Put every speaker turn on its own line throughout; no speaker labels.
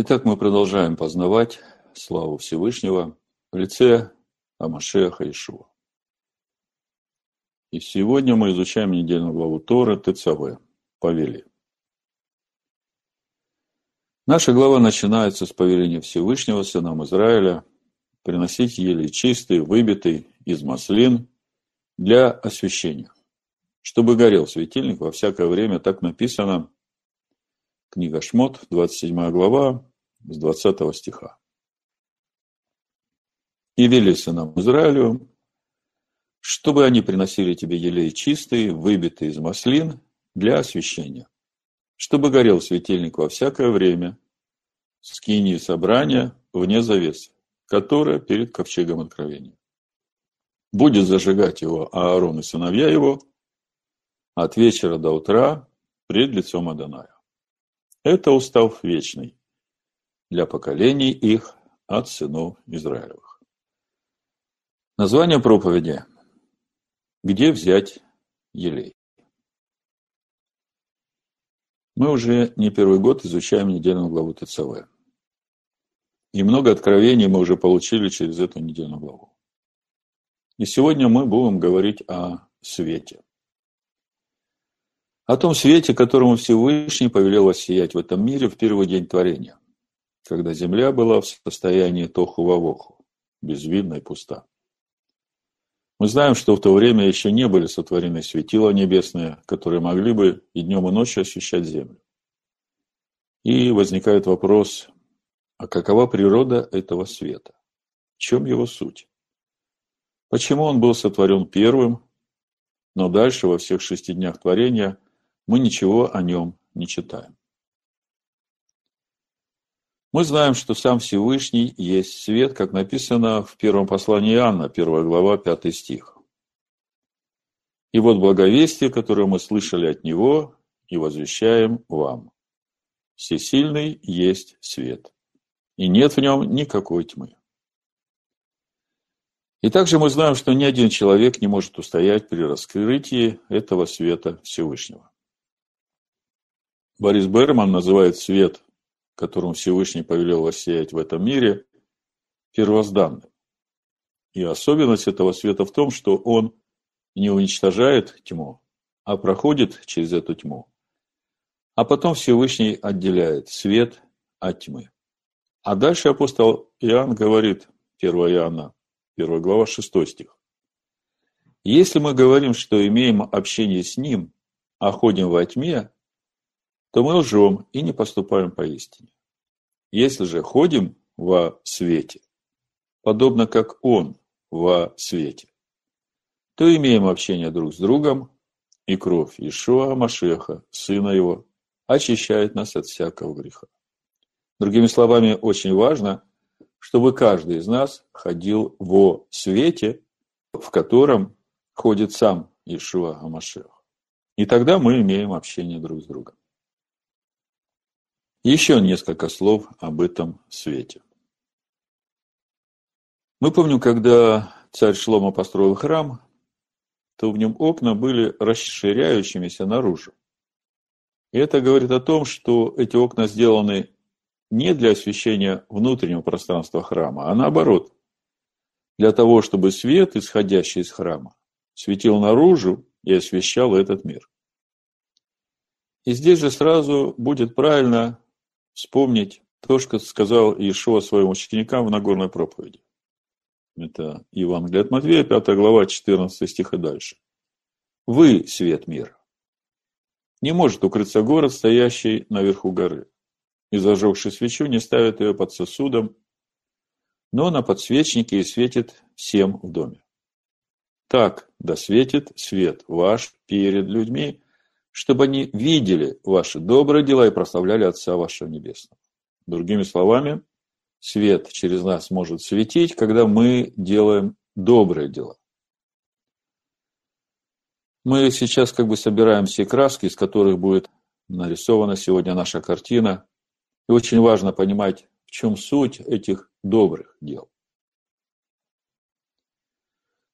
Итак, мы продолжаем познавать славу Всевышнего в лице Амашеха Ишуа. И сегодня мы изучаем недельную главу Тора ТЦВ, повели. Наша глава начинается с повеления Всевышнего сынам Израиля приносить еле чистый, выбитый из маслин для освящения, чтобы горел светильник во всякое время, так написано Книга Шмот, 27 глава, с 20 стиха. «И вели сынам Израилю, чтобы они приносили тебе елей чистый, выбитый из маслин, для освящения, чтобы горел светильник во всякое время, скини собрания вне завесы, которая перед ковчегом откровения. Будет зажигать его Аарон и сыновья его от вечера до утра пред лицом Адоная. Это устав вечный для поколений их от сынов Израилевых. Название проповеди «Где взять елей?» Мы уже не первый год изучаем недельную главу ТЦВ. И много откровений мы уже получили через эту недельную главу. И сегодня мы будем говорить о свете о том свете, которому Всевышний повелел воссиять в этом мире в первый день творения, когда земля была в состоянии тоху-вавоху, безвидна и пуста. Мы знаем, что в то время еще не были сотворены светила небесные, которые могли бы и днем, и ночью освещать землю. И возникает вопрос, а какова природа этого света? В чем его суть? Почему он был сотворен первым, но дальше во всех шести днях творения – мы ничего о нем не читаем. Мы знаем, что сам Всевышний есть свет, как написано в первом послании Иоанна, 1 глава, 5 стих. И вот благовестие, которое мы слышали от Него и возвещаем вам. Всесильный есть свет, и нет в нем никакой тьмы. И также мы знаем, что ни один человек не может устоять при раскрытии этого света Всевышнего. Борис Берман называет свет, которым Всевышний повелел воссиять в этом мире, первозданным. И особенность этого света в том, что он не уничтожает тьму, а проходит через эту тьму. А потом Всевышний отделяет свет от тьмы. А дальше апостол Иоанн говорит, 1 Иоанна, 1 глава, 6 стих. Если мы говорим, что имеем общение с Ним, а ходим во тьме, то мы лжем и не поступаем поистине. Если же ходим во свете, подобно как Он во свете, то имеем общение друг с другом, и кровь Ишуа Машеха, Сына Его, очищает нас от всякого греха. Другими словами, очень важно, чтобы каждый из нас ходил во свете, в котором ходит сам Ишуа Амашех. И тогда мы имеем общение друг с другом. Еще несколько слов об этом свете. Мы помним, когда царь Шлома построил храм, то в нем окна были расширяющимися наружу. И это говорит о том, что эти окна сделаны не для освещения внутреннего пространства храма, а наоборот, для того, чтобы свет, исходящий из храма, светил наружу и освещал этот мир. И здесь же сразу будет правильно вспомнить то, что сказал Иешуа своим ученикам в Нагорной проповеди. Это Евангелие от Матвея, 5 глава, 14 стих и дальше. Вы – свет мира. Не может укрыться город, стоящий наверху горы. И зажегший свечу не ставит ее под сосудом, но на подсвечнике и светит всем в доме. Так да светит свет ваш перед людьми, чтобы они видели ваши добрые дела и прославляли Отца вашего Небесного. Другими словами, свет через нас может светить, когда мы делаем добрые дела. Мы сейчас как бы собираем все краски, из которых будет нарисована сегодня наша картина. И очень важно понимать, в чем суть этих добрых дел.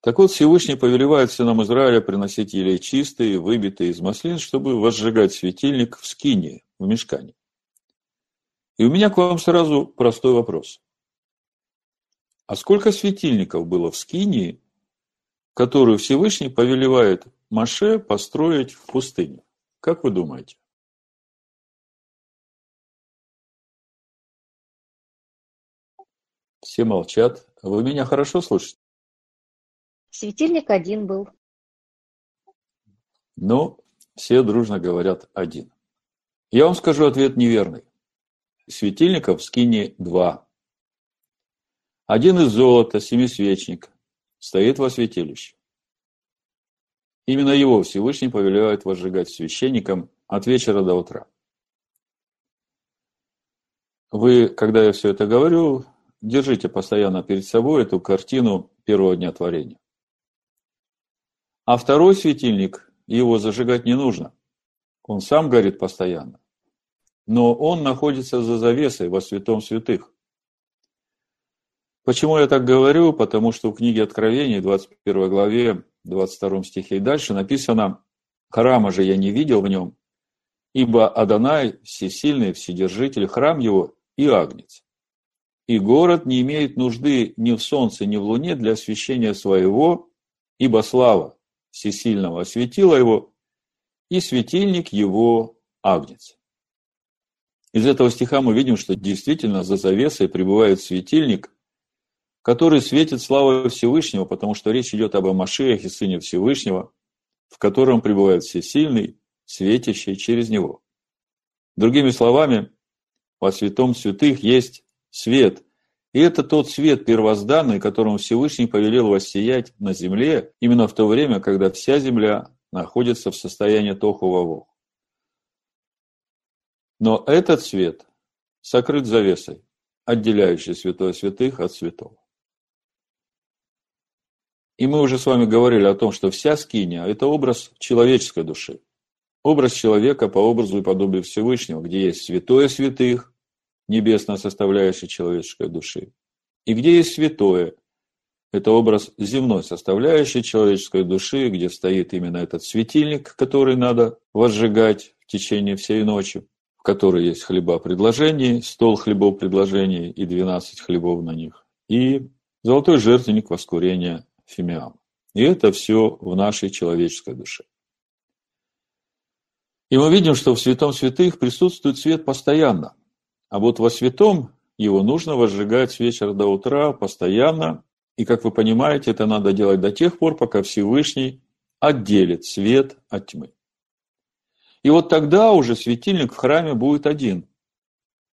Так вот, Всевышний повелевает сынам Израиля приносить елей чистые, выбитые из маслин, чтобы возжигать светильник в скине, в мешкане. И у меня к вам сразу простой вопрос. А сколько светильников было в Скинии, которую Всевышний повелевает Маше построить в пустыне? Как вы думаете? Все молчат. Вы меня хорошо слышите?
Светильник один был.
Ну, все дружно говорят один. Я вам скажу ответ неверный. Светильников в скине два. Один из золота, семисвечник, стоит во святилище. Именно его Всевышний повелевает возжигать священникам от вечера до утра. Вы, когда я все это говорю, держите постоянно перед собой эту картину первого дня творения. А второй светильник, его зажигать не нужно. Он сам горит постоянно. Но он находится за завесой во святом святых. Почему я так говорю? Потому что в книге Откровений, 21 главе, 22 стихе и дальше написано «Храма же я не видел в нем, ибо Адонай, всесильный, вседержитель, храм его и агнец. И город не имеет нужды ни в солнце, ни в луне для освящения своего, ибо слава всесильного осветила его, и светильник его агнец». Из этого стиха мы видим, что действительно за завесой пребывает светильник, который светит славой Всевышнего, потому что речь идет об Амашиахе, Сыне Всевышнего, в котором пребывает Всесильный, светящий через него. Другими словами, во святом святых есть свет. И это тот свет первозданный, которым Всевышний повелел воссиять на земле именно в то время, когда вся земля находится в состоянии тоху Но этот свет сокрыт завесой, отделяющей святое святых от святого. И мы уже с вами говорили о том, что вся скиния – это образ человеческой души. Образ человека по образу и подобию Всевышнего, где есть святое святых, небесная составляющая человеческой души, и где есть святое, это образ земной составляющей человеческой души, где стоит именно этот светильник, который надо возжигать в течение всей ночи, в которой есть хлеба предложений, стол хлебов предложений и 12 хлебов на них, и золотой жертвенник воскурения фимиам. И это все в нашей человеческой душе. И мы видим, что в святом святых присутствует свет постоянно. А вот во святом его нужно возжигать с вечера до утра постоянно. И, как вы понимаете, это надо делать до тех пор, пока Всевышний отделит свет от тьмы. И вот тогда уже светильник в храме будет один.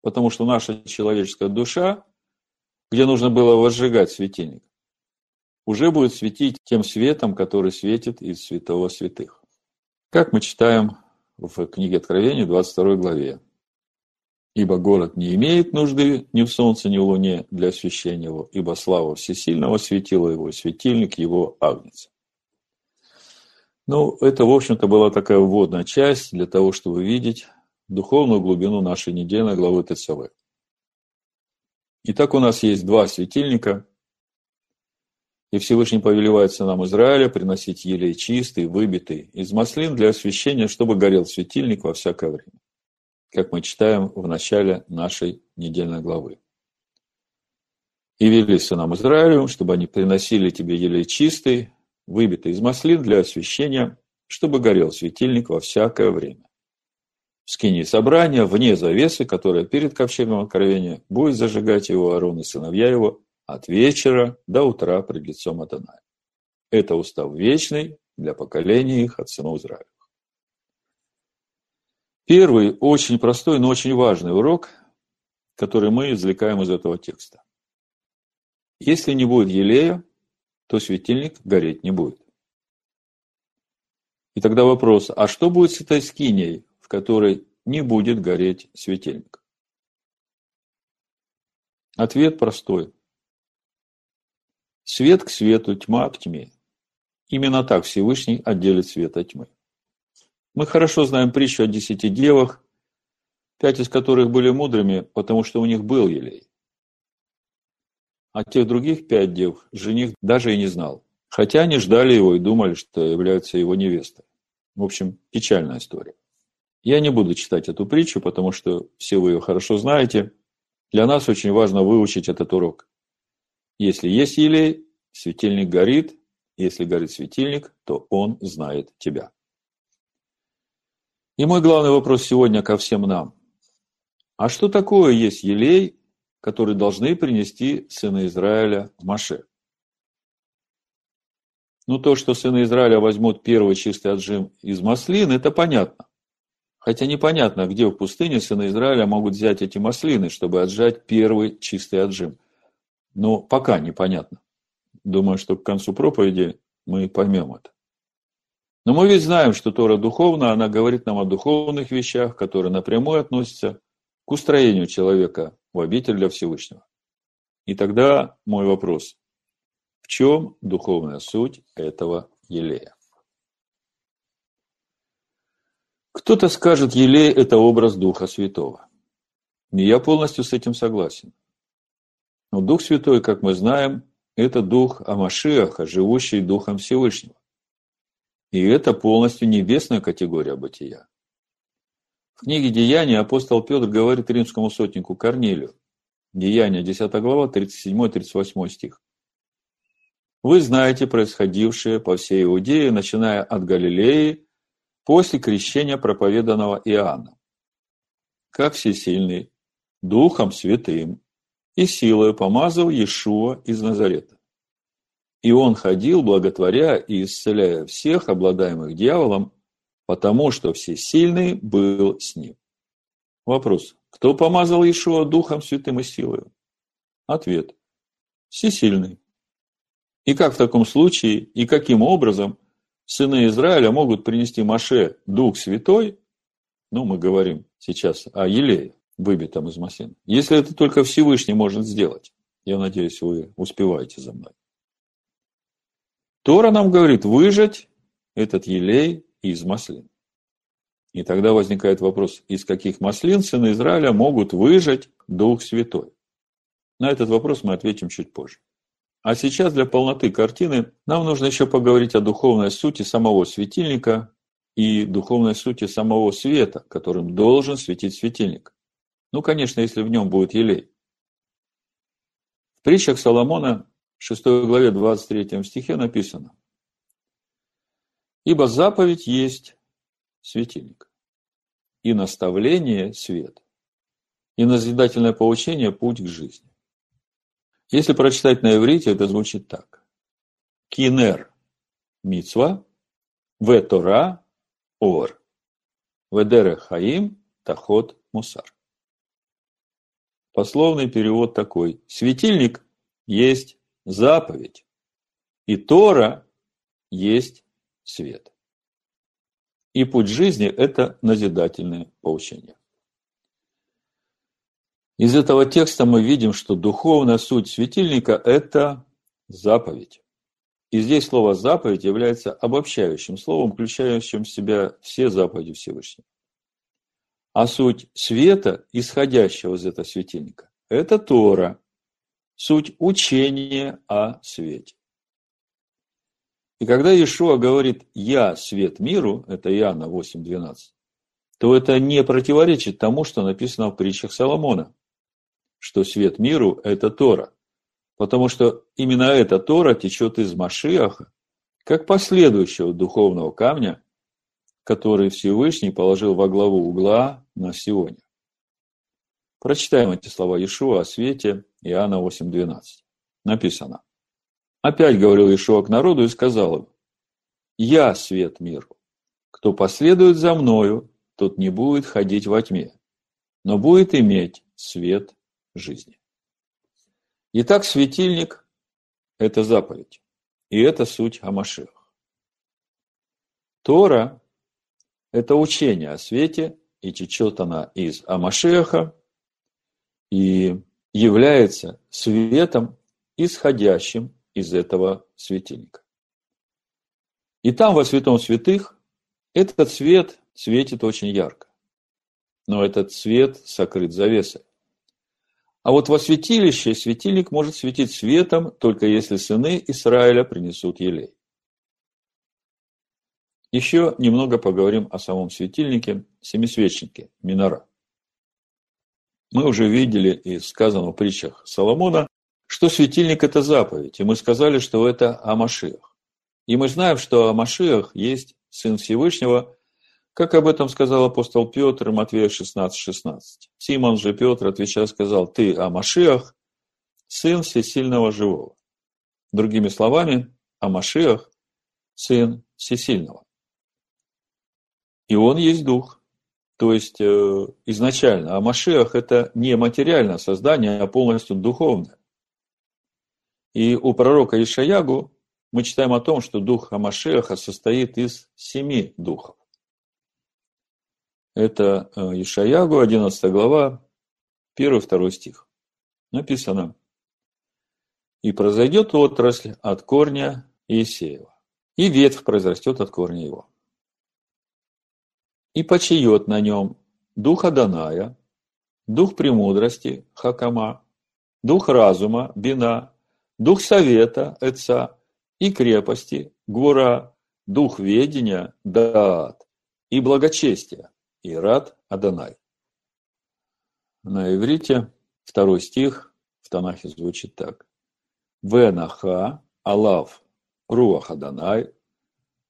Потому что наша человеческая душа, где нужно было возжигать светильник, уже будет светить тем светом, который светит из святого святых. Как мы читаем в книге Откровения, 22 главе. «Ибо город не имеет нужды ни в солнце, ни в луне для освящения его, ибо слава всесильного светила его, и светильник его агнец». Ну, это, в общем-то, была такая вводная часть для того, чтобы видеть духовную глубину нашей недельной главы ТЦВ. Итак, у нас есть два светильника, и Всевышний повелевает сынам Израиля приносить елей чистый, выбитый из маслин для освящения, чтобы горел светильник во всякое время. Как мы читаем в начале нашей недельной главы. И вели сынам Израилю, чтобы они приносили тебе елей чистый, выбитый из маслин для освящения, чтобы горел светильник во всякое время. В скине собрания, вне завесы, которая перед ковчегом откровения, будет зажигать его Аарон и сыновья его, от вечера до утра пред лицом Адоная. Это устав вечный для поколения их от сынов Израиля. Первый, очень простой, но очень важный урок, который мы извлекаем из этого текста. Если не будет елея, то светильник гореть не будет. И тогда вопрос, а что будет с этой скиней, в которой не будет гореть светильник? Ответ простой. Свет к свету, тьма к тьме. Именно так Всевышний отделит свет от тьмы. Мы хорошо знаем притчу о десяти девах, пять из которых были мудрыми, потому что у них был елей. А тех других пять дев жених даже и не знал. Хотя они ждали его и думали, что являются его невестой. В общем, печальная история. Я не буду читать эту притчу, потому что все вы ее хорошо знаете. Для нас очень важно выучить этот урок. Если есть елей, светильник горит. Если горит светильник, то он знает тебя. И мой главный вопрос сегодня ко всем нам. А что такое есть елей, который должны принести сыны Израиля Маше? Ну, то, что сыны Израиля возьмут первый чистый отжим из маслин, это понятно. Хотя непонятно, где в пустыне сыны Израиля могут взять эти маслины, чтобы отжать первый чистый отжим. Но пока непонятно. Думаю, что к концу проповеди мы поймем это. Но мы ведь знаем, что Тора духовна, она говорит нам о духовных вещах, которые напрямую относятся к устроению человека в обитель для Всевышнего. И тогда мой вопрос. В чем духовная суть этого елея? Кто-то скажет, елей – это образ Духа Святого. И я полностью с этим согласен. Но Дух Святой, как мы знаем, это Дух Амашиаха, живущий Духом Всевышнего. И это полностью небесная категория бытия. В книге «Деяния» апостол Петр говорит римскому сотнику Корнилию. Деяния, 10 глава, 37-38 стих. «Вы знаете происходившее по всей Иудее, начиная от Галилеи после крещения проповеданного Иоанна. Как всесильный, Духом Святым и силой помазал Иешуа из Назарета. И он ходил, благотворя и исцеляя всех, обладаемых дьяволом, потому что всесильный был с ним. Вопрос. Кто помазал Иешуа Духом Святым и силой? Ответ. Всесильный. И как в таком случае, и каким образом сыны Израиля могут принести Маше Дух Святой, ну, мы говорим сейчас о елее, выбитом из маслин, если это только Всевышний может сделать. Я надеюсь, вы успеваете за мной. Тора нам говорит выжать этот елей из маслин. И тогда возникает вопрос, из каких маслин сыны Израиля могут выжать Дух Святой? На этот вопрос мы ответим чуть позже. А сейчас для полноты картины нам нужно еще поговорить о духовной сути самого светильника и духовной сути самого света, которым должен светить светильник. Ну, конечно, если в нем будет елей. В притчах Соломона, 6 главе 23 стихе написано «Ибо заповедь есть светильник, и наставление – свет, и назидательное поучение – путь к жизни». Если прочитать на иврите, это звучит так. Кинер – мицва, в Тора – ор, в хаим – тахот мусар. Пословный перевод такой. Светильник есть заповедь, и Тора есть свет. И путь жизни – это назидательное поучение. Из этого текста мы видим, что духовная суть светильника – это заповедь. И здесь слово «заповедь» является обобщающим словом, включающим в себя все заповеди Всевышнего. А суть света, исходящего из этого светильника, это Тора, суть учения о свете. И когда Иешуа говорит «Я свет миру», это Иоанна 8.12, то это не противоречит тому, что написано в притчах Соломона что свет миру – это Тора. Потому что именно эта Тора течет из Машиаха, как последующего духовного камня, который Всевышний положил во главу угла на Сионе. Прочитаем эти слова Иешуа о свете Иоанна 8.12. Написано. Опять говорил Иешуа к народу и сказал им, «Я свет миру. Кто последует за мною, тот не будет ходить во тьме, но будет иметь свет жизни. Итак, светильник – это заповедь, и это суть Амашех. Тора – это учение о свете, и течет она из Амашеха, и является светом, исходящим из этого светильника. И там, во святом святых, этот свет светит очень ярко. Но этот свет сокрыт завесой. А вот во святилище светильник может светить светом, только если сыны Израиля принесут елей. Еще немного поговорим о самом светильнике, семисвечнике, минора. Мы уже видели и сказано в притчах Соломона, что светильник – это заповедь, и мы сказали, что это о Машиах. И мы знаем, что о Машиах есть Сын Всевышнего, как об этом сказал апостол Петр, Матвея 16, 16. Симон же Петр, отвечая, сказал, ты о Машиах, сын всесильного живого. Другими словами, о Машиах, сын всесильного. И он есть дух. То есть, э, изначально, а Машиах – это не материальное создание, а полностью духовное. И у пророка Ишаягу мы читаем о том, что дух Амашеха состоит из семи духов. Это э, Ишаягу, 11 глава, 1-2 стих. Написано. «И произойдет отрасль от корня Иисеева, и ветвь произрастет от корня его. И почиет на нем дух Аданая, дух премудрости Хакама, дух разума Бина, дух совета Эца и крепости Гура, дух ведения Даат и благочестия Ират Адонай. На иврите второй стих в Танахе звучит так. Венаха Алав Руах Адонай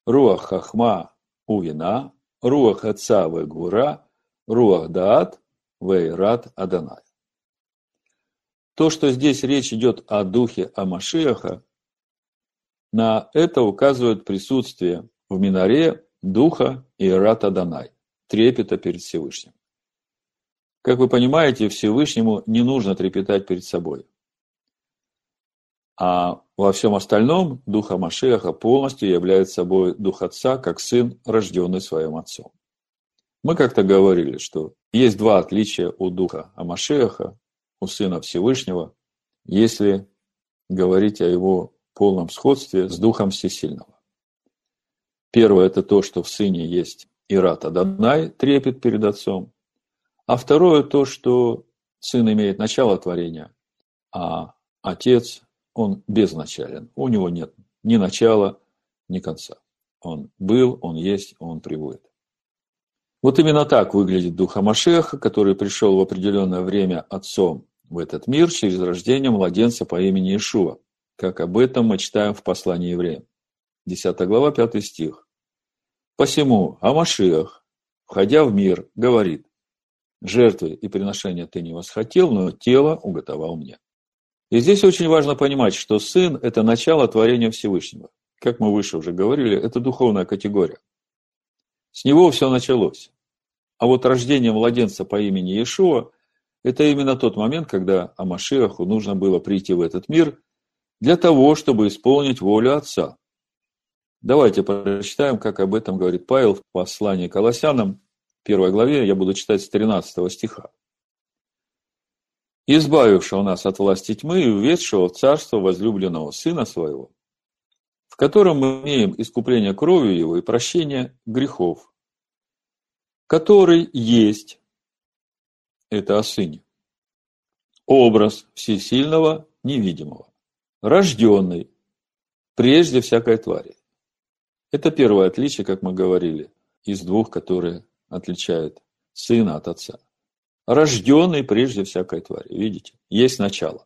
Руах Хахма Увина Руах Отца Гура Руах Даат Вейрат Адонай. То, что здесь речь идет о духе Амашиаха, на это указывает присутствие в Минаре духа Ират Адонай трепета перед Всевышним. Как вы понимаете, Всевышнему не нужно трепетать перед собой. А во всем остальном Дух Амашеха полностью является собой Дух Отца, как Сын, рожденный своим Отцом. Мы как-то говорили, что есть два отличия у Духа Амашеха, у Сына Всевышнего, если говорить о его полном сходстве с Духом Всесильного. Первое – это то, что в Сыне есть Ират Адонай, трепет перед Отцом. А второе то, что Сын имеет начало творения, а Отец, он безначален. У него нет ни начала, ни конца. Он был, он есть, он приводит. Вот именно так выглядит дух Амашеха, который пришел в определенное время Отцом в этот мир через рождение младенца по имени Ишуа, как об этом мы читаем в послании евреям. 10 глава, 5 стих. Посему Амашиах, входя в мир, говорит, жертвы и приношения ты не восхотел, но тело уготовал мне. И здесь очень важно понимать, что сын – это начало творения Всевышнего. Как мы выше уже говорили, это духовная категория. С него все началось. А вот рождение младенца по имени Иешуа – это именно тот момент, когда Амашиаху нужно было прийти в этот мир для того, чтобы исполнить волю Отца. Давайте прочитаем, как об этом говорит Павел в послании к Колоссянам, первой главе, я буду читать с 13 стиха. «Избавившего нас от власти тьмы и уведшего в царство возлюбленного Сына Своего, в котором мы имеем искупление кровью Его и прощение грехов, который есть, это о Сыне, образ всесильного невидимого, рожденный прежде всякой твари, это первое отличие, как мы говорили, из двух, которые отличают сына от отца. Рожденный прежде всякой твари. Видите? Есть начало.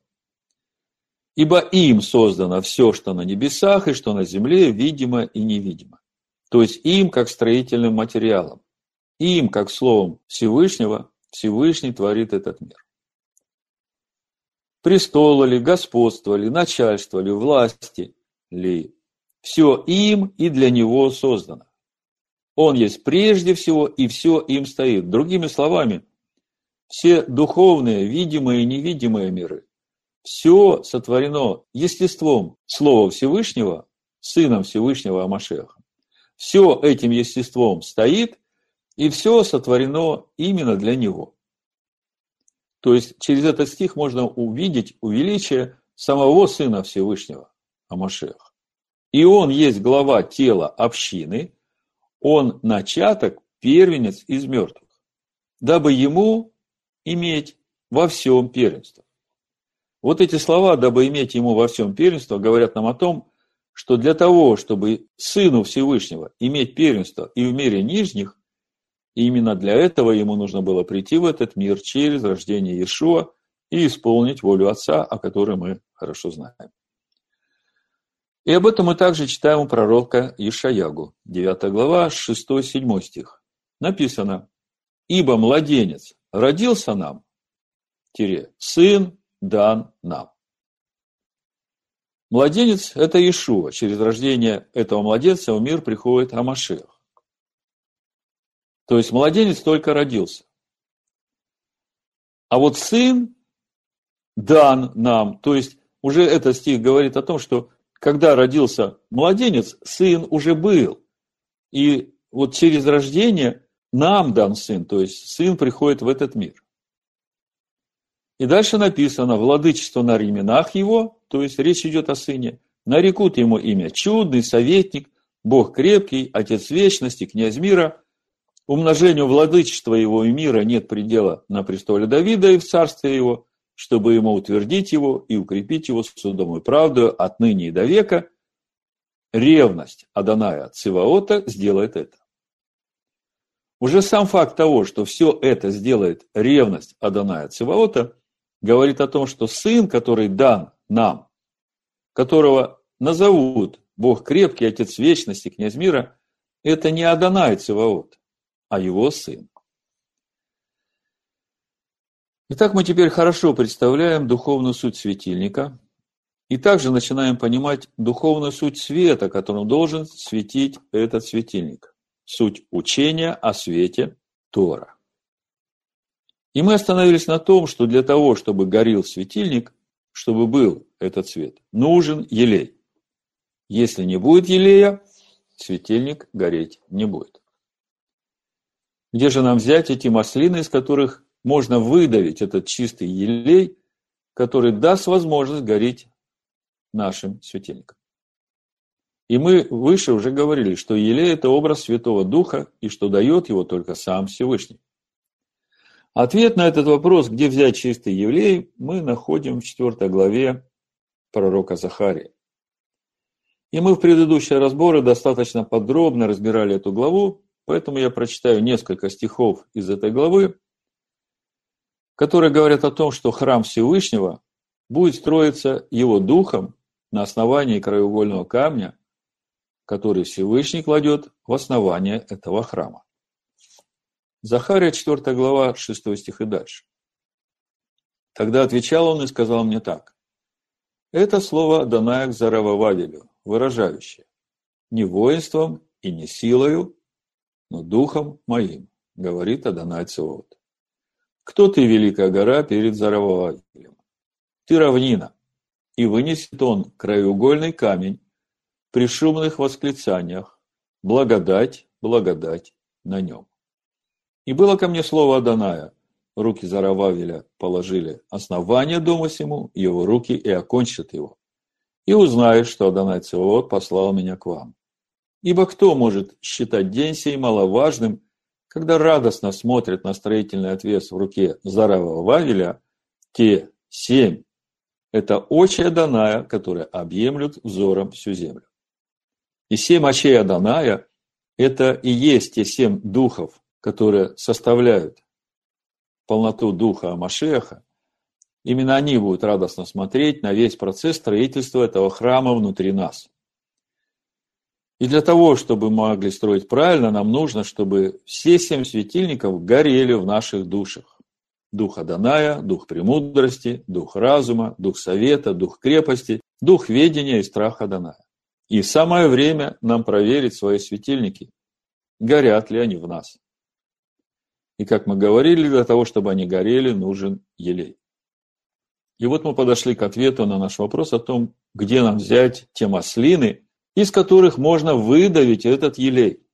Ибо им создано все, что на небесах и что на земле, видимо и невидимо. То есть им, как строительным материалом. Им, как словом Всевышнего, Всевышний творит этот мир. Престолы ли, господство ли, начальство ли, власти ли, все им и для него создано. Он есть прежде всего, и все им стоит. Другими словами, все духовные, видимые и невидимые миры, все сотворено естеством Слова Всевышнего, Сыном Всевышнего Амашеха. Все этим естеством стоит, и все сотворено именно для Него. То есть через этот стих можно увидеть увеличие самого Сына Всевышнего Амашеха. И он есть глава тела общины, он начаток, первенец из мертвых, дабы ему иметь во всем первенство. Вот эти слова, дабы иметь ему во всем первенство, говорят нам о том, что для того, чтобы Сыну Всевышнего иметь первенство и в мире нижних, именно для этого ему нужно было прийти в этот мир через рождение Иешуа и исполнить волю Отца, о которой мы хорошо знаем. И об этом мы также читаем у пророка Ишаягу, 9 глава, 6-7 стих. Написано, «Ибо младенец родился нам, тире, сын дан нам». Младенец – это Иешуа. Через рождение этого младенца в мир приходит Амашех. То есть младенец только родился. А вот сын дан нам. То есть уже этот стих говорит о том, что когда родился младенец, сын уже был. И вот через рождение нам дан сын, то есть сын приходит в этот мир. И дальше написано, владычество на ременах его, то есть речь идет о сыне, нарекут ему имя чудный, советник, Бог крепкий, Отец вечности, князь мира. Умножению владычества его и мира нет предела на престоле Давида и в царстве его чтобы ему утвердить его и укрепить его судом и правдою отныне и до века, ревность Аданая Циваота сделает это. Уже сам факт того, что все это сделает ревность Аданая Циваота, говорит о том, что сын, который дан нам, которого назовут Бог крепкий, Отец вечности, князь мира, это не Адонай Циваот, а его сын. Итак, мы теперь хорошо представляем духовную суть светильника и также начинаем понимать духовную суть света, которым должен светить этот светильник. Суть учения о свете Тора. И мы остановились на том, что для того, чтобы горел светильник, чтобы был этот свет, нужен елей. Если не будет елея, светильник гореть не будет. Где же нам взять эти маслины, из которых можно выдавить этот чистый елей, который даст возможность гореть нашим светильникам. И мы выше уже говорили, что елей – это образ Святого Духа, и что дает его только сам Всевышний. Ответ на этот вопрос, где взять чистый елей, мы находим в 4 главе пророка Захария. И мы в предыдущие разборы достаточно подробно разбирали эту главу, поэтому я прочитаю несколько стихов из этой главы, которые говорят о том, что храм Всевышнего будет строиться его духом на основании краеугольного камня, который Всевышний кладет в основание этого храма. Захария 4 глава 6 стих и дальше. Тогда отвечал он и сказал мне так. Это слово Даная к выражающее не воинством и не силою, но духом моим, говорит Адонай Цеот. Кто ты, великая гора, перед Зарававелем? Ты равнина, и вынесет он краеугольный камень при шумных восклицаниях, благодать, благодать на нем. И было ко мне слово Аданая, руки Зарававеля положили основание дома сему, его руки и окончат его. И узнаешь, что Адонай Цеот послал меня к вам. Ибо кто может считать день сей маловажным когда радостно смотрят на строительный отвес в руке Заравого Вавеля, те семь – это очи Аданая, которые объемлют взором всю землю. И семь очей Аданая – это и есть те семь духов, которые составляют полноту духа Амашеха. Именно они будут радостно смотреть на весь процесс строительства этого храма внутри нас. И для того, чтобы мы могли строить правильно, нам нужно, чтобы все семь светильников горели в наших душах. Дух Аданая, дух премудрости, дух разума, дух совета, дух крепости, дух ведения и страх Аданая. И самое время нам проверить свои светильники, горят ли они в нас. И как мы говорили, для того, чтобы они горели, нужен елей. И вот мы подошли к ответу на наш вопрос о том, где нам взять те маслины, из которых можно выдавить этот елей.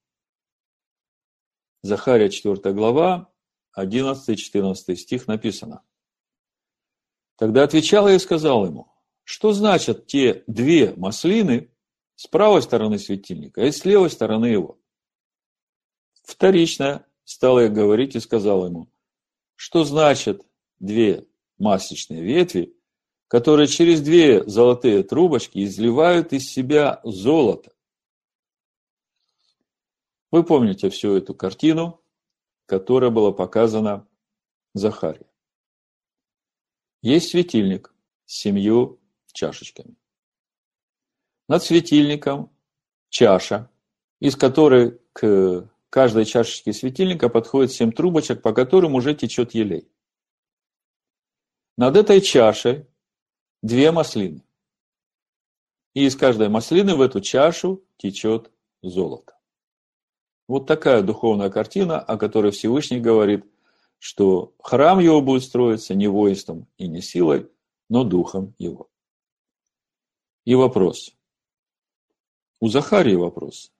Захария 4 глава, 11-14 стих написано. Тогда отвечал я и сказал ему, что значат те две маслины с правой стороны светильника и с левой стороны его. Вторично стал я говорить и сказал ему, что значат две масличные ветви, которые через две золотые трубочки изливают из себя золото. Вы помните всю эту картину, которая была показана Захаре. Есть светильник с семью чашечками. Над светильником чаша, из которой к каждой чашечке светильника подходит семь трубочек, по которым уже течет елей. Над этой чашей две маслины. И из каждой маслины в эту чашу течет золото. Вот такая духовная картина, о которой Всевышний говорит, что храм его будет строиться не воинством и не силой, но духом его. И вопрос. У Захарии вопрос.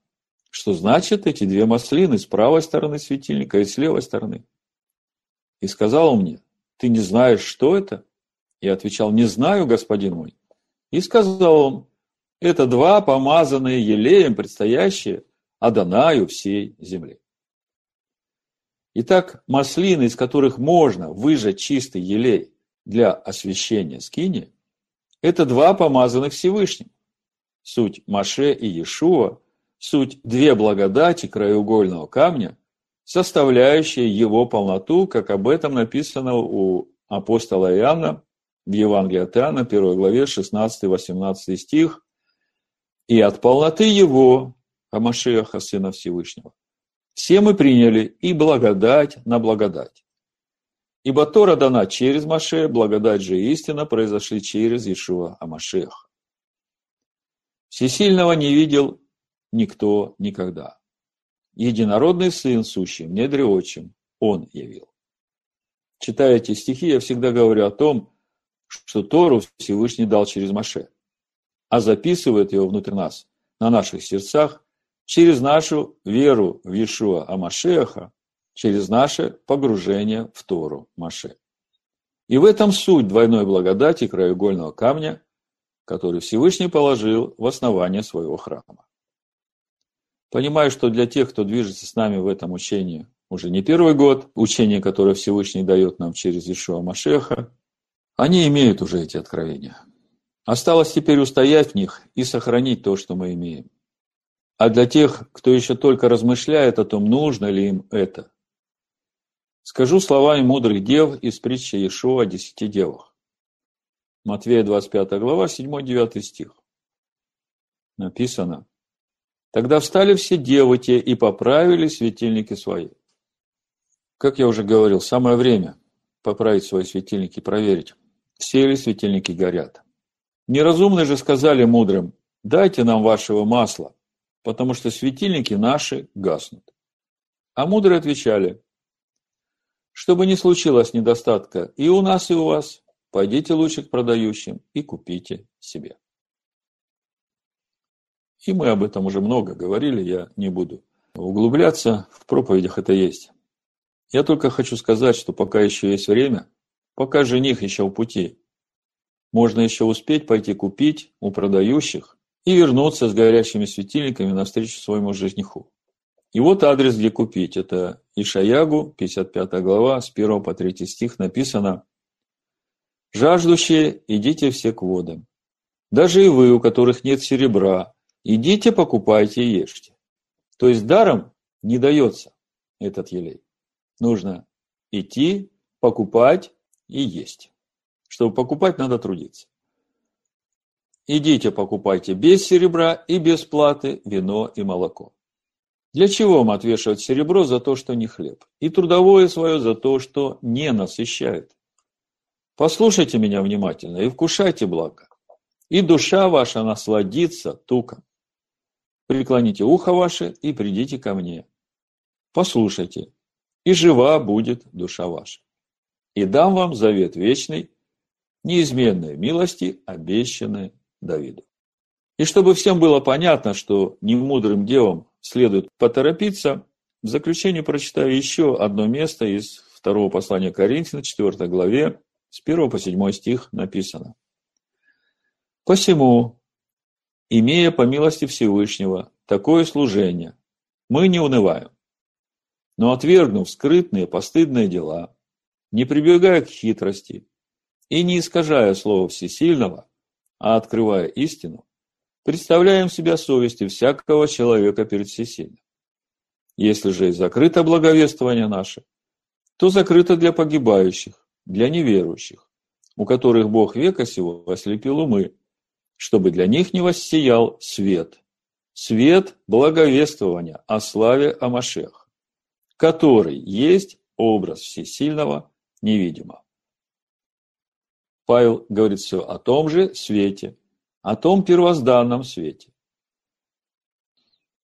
Что значит эти две маслины с правой стороны светильника и с левой стороны? И сказал он мне, ты не знаешь, что это? Я отвечал, не знаю, господин мой. И сказал он, это два помазанные елеем предстоящие Адонаю всей земли. Итак, маслины, из которых можно выжать чистый елей для освящения скини, это два помазанных Всевышним. Суть Маше и Иешуа, суть две благодати краеугольного камня, составляющие его полноту, как об этом написано у апостола Иоанна в Евангелии от Иоанна, 1 главе, 16-18 стих. «И от полноты его, Амашеха, Сына Всевышнего, все мы приняли и благодать на благодать. Ибо Тора дана через Маше, благодать же истина произошли через Ишуа Амашеха. Всесильного не видел никто никогда. Единородный Сын, сущий недре отчим, Он явил. Читая эти стихи, я всегда говорю о том, что Тору Всевышний дал через Маше, а записывает его внутрь нас, на наших сердцах, через нашу веру в Иешуа Амашеха, через наше погружение в Тору Маше. И в этом суть двойной благодати краеугольного камня, который Всевышний положил в основание своего храма. Понимаю, что для тех, кто движется с нами в этом учении уже не первый год, учение, которое Всевышний дает нам через Ишуа Машеха, они имеют уже эти откровения. Осталось теперь устоять в них и сохранить то, что мы имеем. А для тех, кто еще только размышляет о том, нужно ли им это, скажу словами мудрых дев из притчи Иешуа о десяти девах. Матвея 25 глава, 7-9 стих. Написано, «Тогда встали все девы те и поправили светильники свои». Как я уже говорил, самое время поправить свои светильники, проверить, все ли светильники горят. Неразумные же сказали мудрым, дайте нам вашего масла, потому что светильники наши гаснут. А мудрые отвечали, чтобы не случилось недостатка и у нас, и у вас, пойдите лучше к продающим и купите себе. И мы об этом уже много говорили, я не буду углубляться, в проповедях это есть. Я только хочу сказать, что пока еще есть время, пока жених еще в пути, можно еще успеть пойти купить у продающих и вернуться с горящими светильниками навстречу своему жениху. И вот адрес, где купить. Это Ишаягу, 55 глава, с 1 по 3 стих написано «Жаждущие, идите все к водам. Даже и вы, у которых нет серебра, идите, покупайте и ешьте». То есть даром не дается этот елей. Нужно идти, покупать и есть. Чтобы покупать, надо трудиться. Идите покупайте без серебра и без платы вино и молоко. Для чего вам отвешивать серебро за то, что не хлеб, и трудовое свое за то, что не насыщает? Послушайте меня внимательно и вкушайте благо, и душа ваша насладится туком. Преклоните ухо ваше и придите ко мне. Послушайте, и жива будет душа ваша. И дам вам завет вечный, неизменной милости, обещанной Давиду. И чтобы всем было понятно, что немудрым девам следует поторопиться, в заключение прочитаю еще одно место из второго послания Коринфянам, 4 главе, с 1 по 7 стих написано. «Посему, имея по милости Всевышнего такое служение, мы не унываем, но отвергнув скрытные постыдные дела, не прибегая к хитрости, и не искажая слова всесильного, а открывая истину, представляем себя совести всякого человека перед всесильным. Если же и закрыто благовествование наше, то закрыто для погибающих, для неверующих, у которых Бог века сего ослепил умы, чтобы для них не воссиял свет. Свет благовествования о славе о Машех, который есть образ всесильного невидимого. Павел говорит все о том же свете, о том первозданном свете.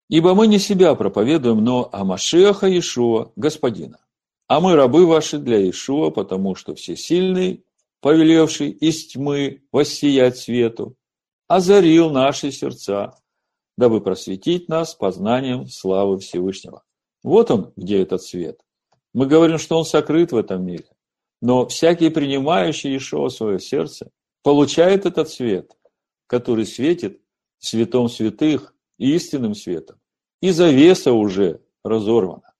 Ибо мы не себя проповедуем, но о Машеха Иешуа, Господина. А мы рабы ваши для Иешуа, потому что всесильный, повелевший из тьмы воссиять свету, озарил наши сердца, дабы просветить нас познанием славы Всевышнего. Вот он, где этот свет. Мы говорим, что он сокрыт в этом мире. Но всякий, принимающий Иешуа в свое сердце, получает этот свет, который светит светом святых и истинным светом. И завеса уже разорвана.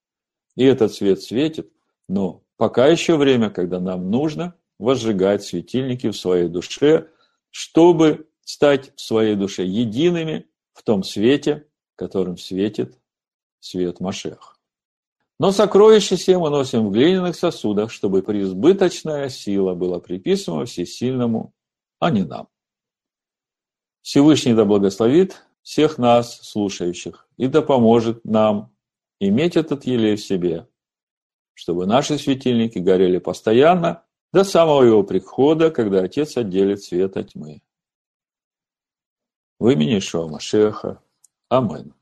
И этот свет светит, но пока еще время, когда нам нужно возжигать светильники в своей душе, чтобы стать в своей душе едиными в том свете, которым светит свет Машех. Но сокровища все мы носим в глиняных сосудах, чтобы преизбыточная сила была приписана всесильному, а не нам. Всевышний да благословит всех нас, слушающих, и да поможет нам иметь этот елей в себе, чтобы наши светильники горели постоянно до самого его прихода, когда Отец отделит свет от тьмы. В имени Ишуа Машеха. Амин.